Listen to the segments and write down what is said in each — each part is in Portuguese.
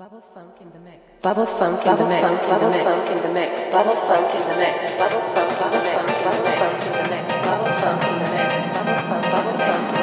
Bubble funk in the mix. Bubble funk in the mix. Bubble funk in the mix. Bubble funk in the mix. Bubble funk. Bubble funk in the mix. Bubble funk in the mix. Bubble funk. Bubble funk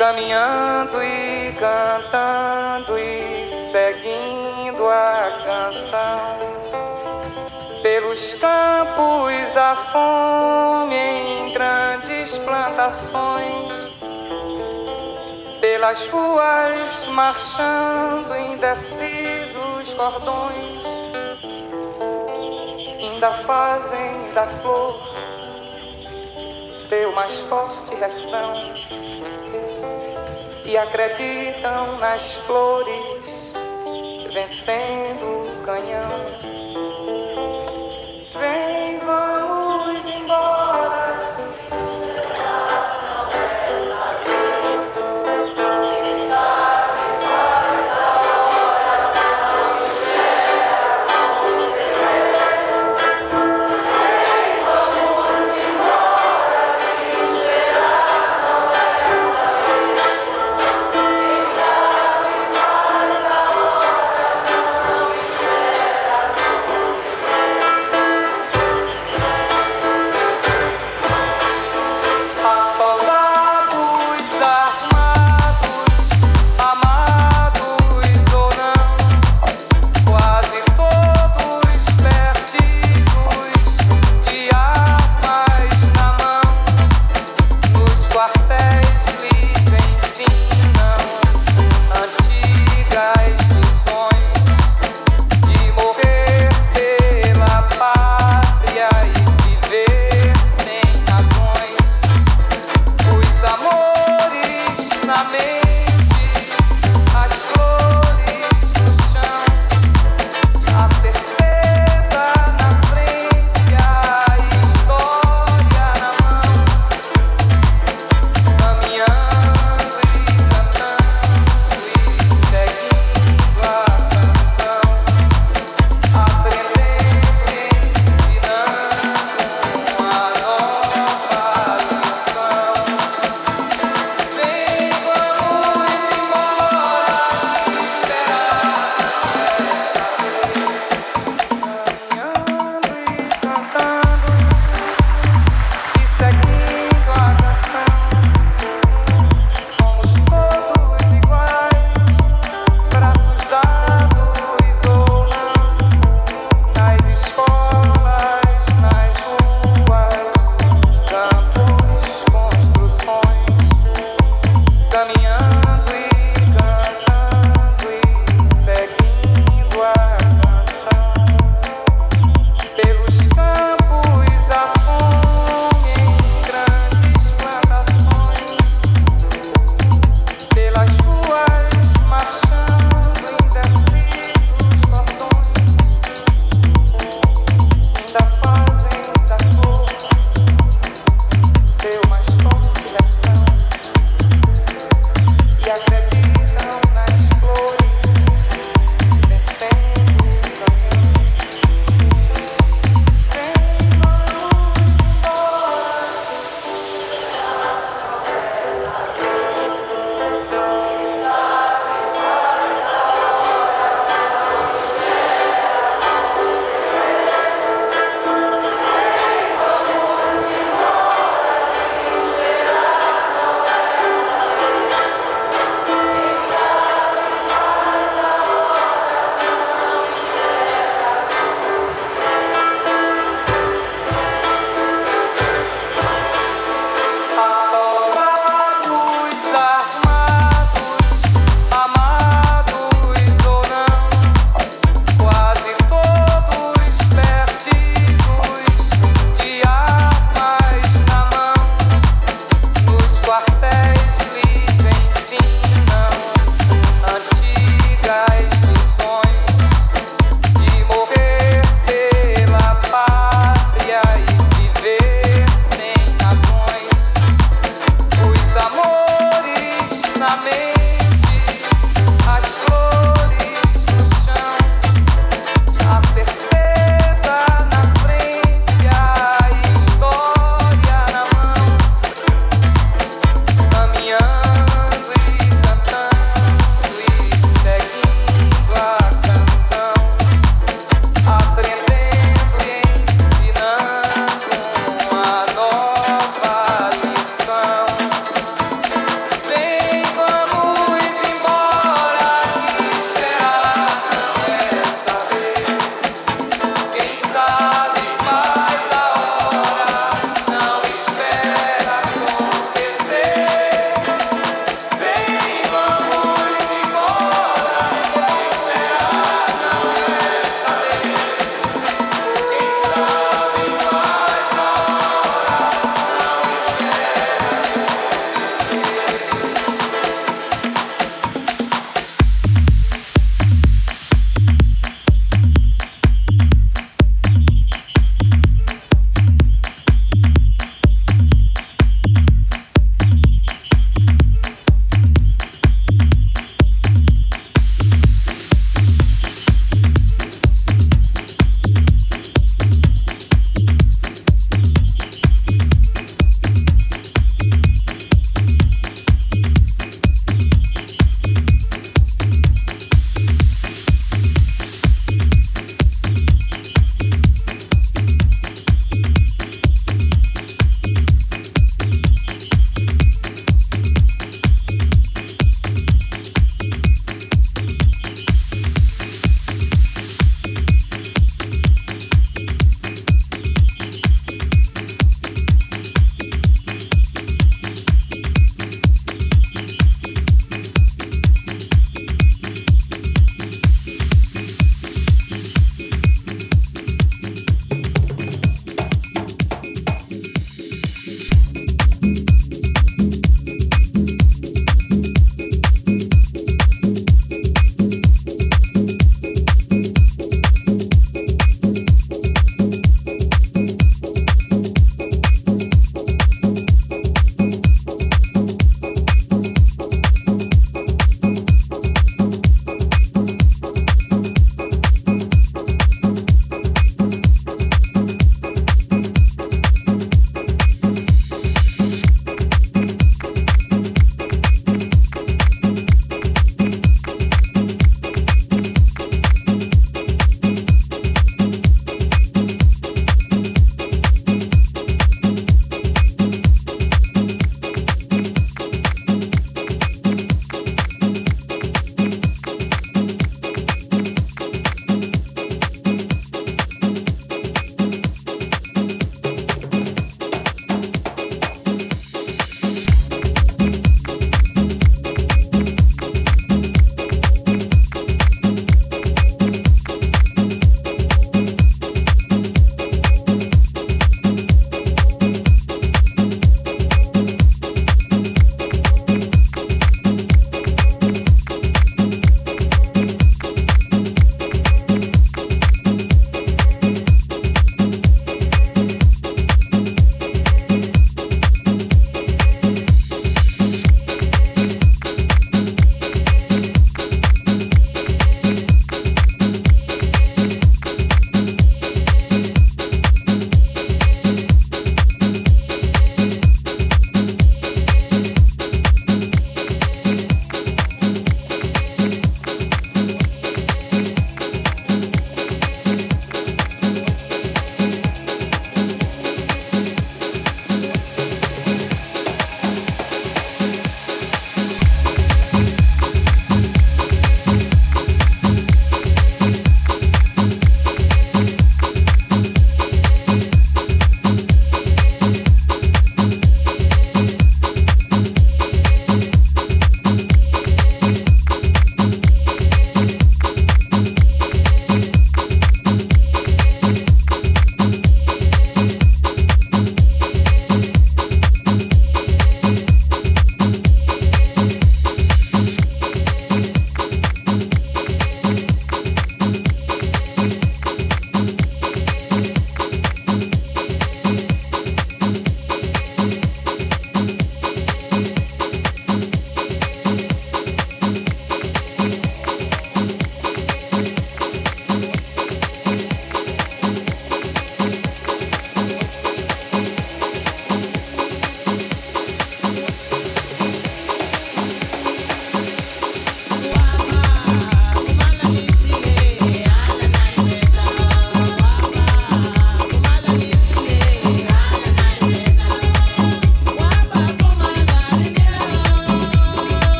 caminhando e cantando e seguindo a canção. Pelos campos a fome em grandes plantações, pelas ruas marchando indecisos cordões, ainda fazem da flor seu mais forte refrão e acreditam nas flores vencendo o canhão.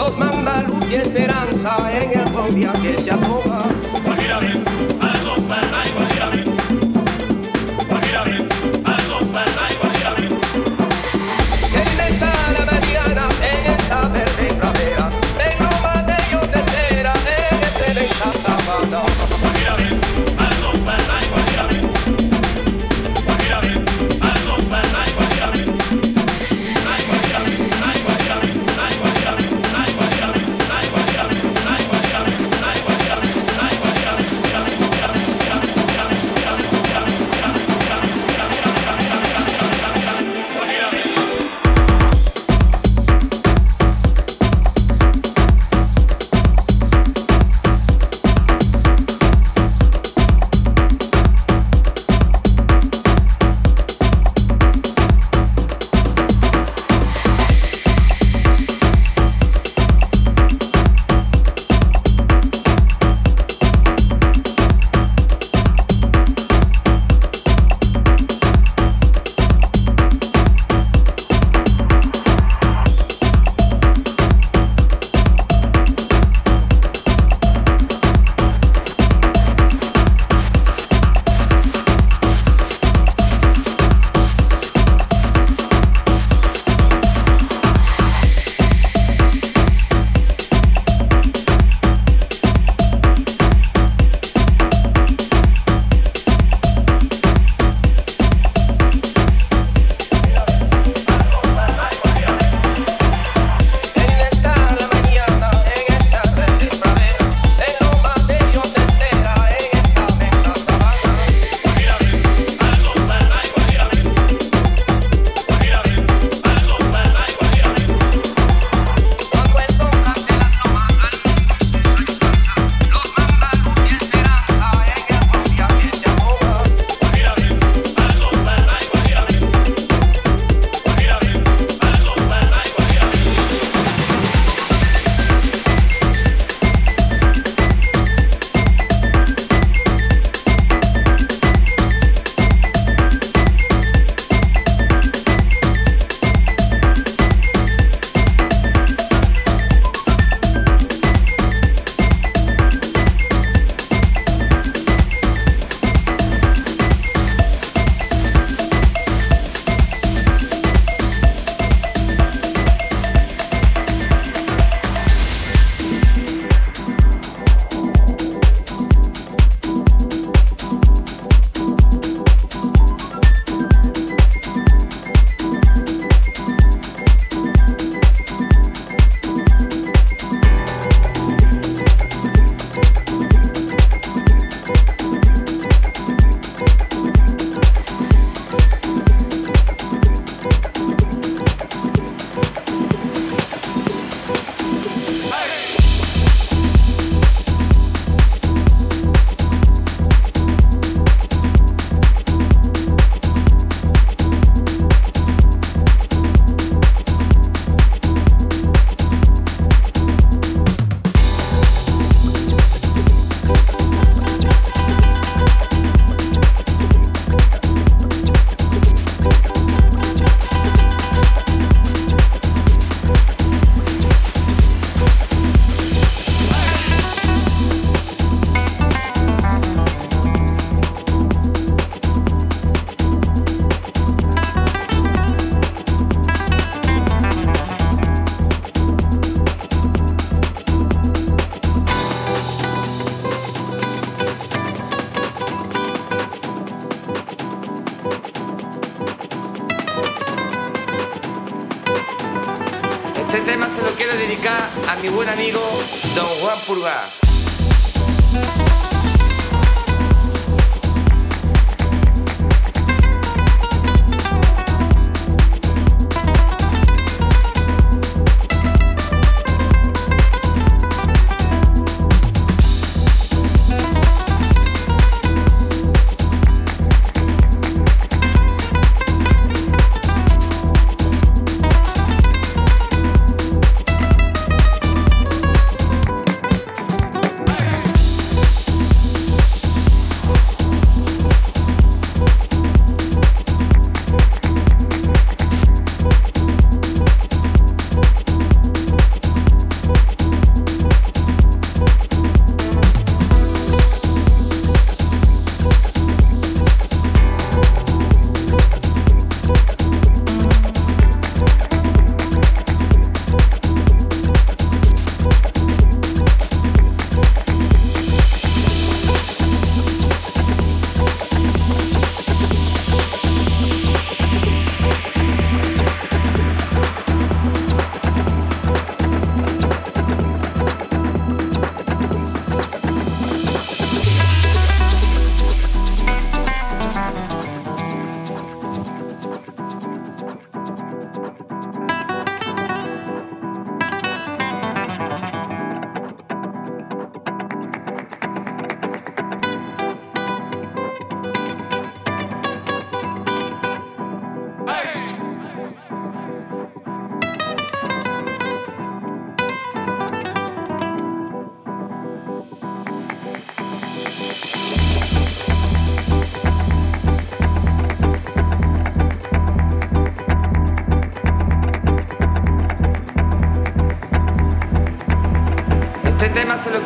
los manda luz y esperanza en el buen que se atoma. போடுவேன்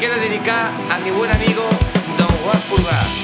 quiero dedicar a mi buen amigo Don Juan Pulgar.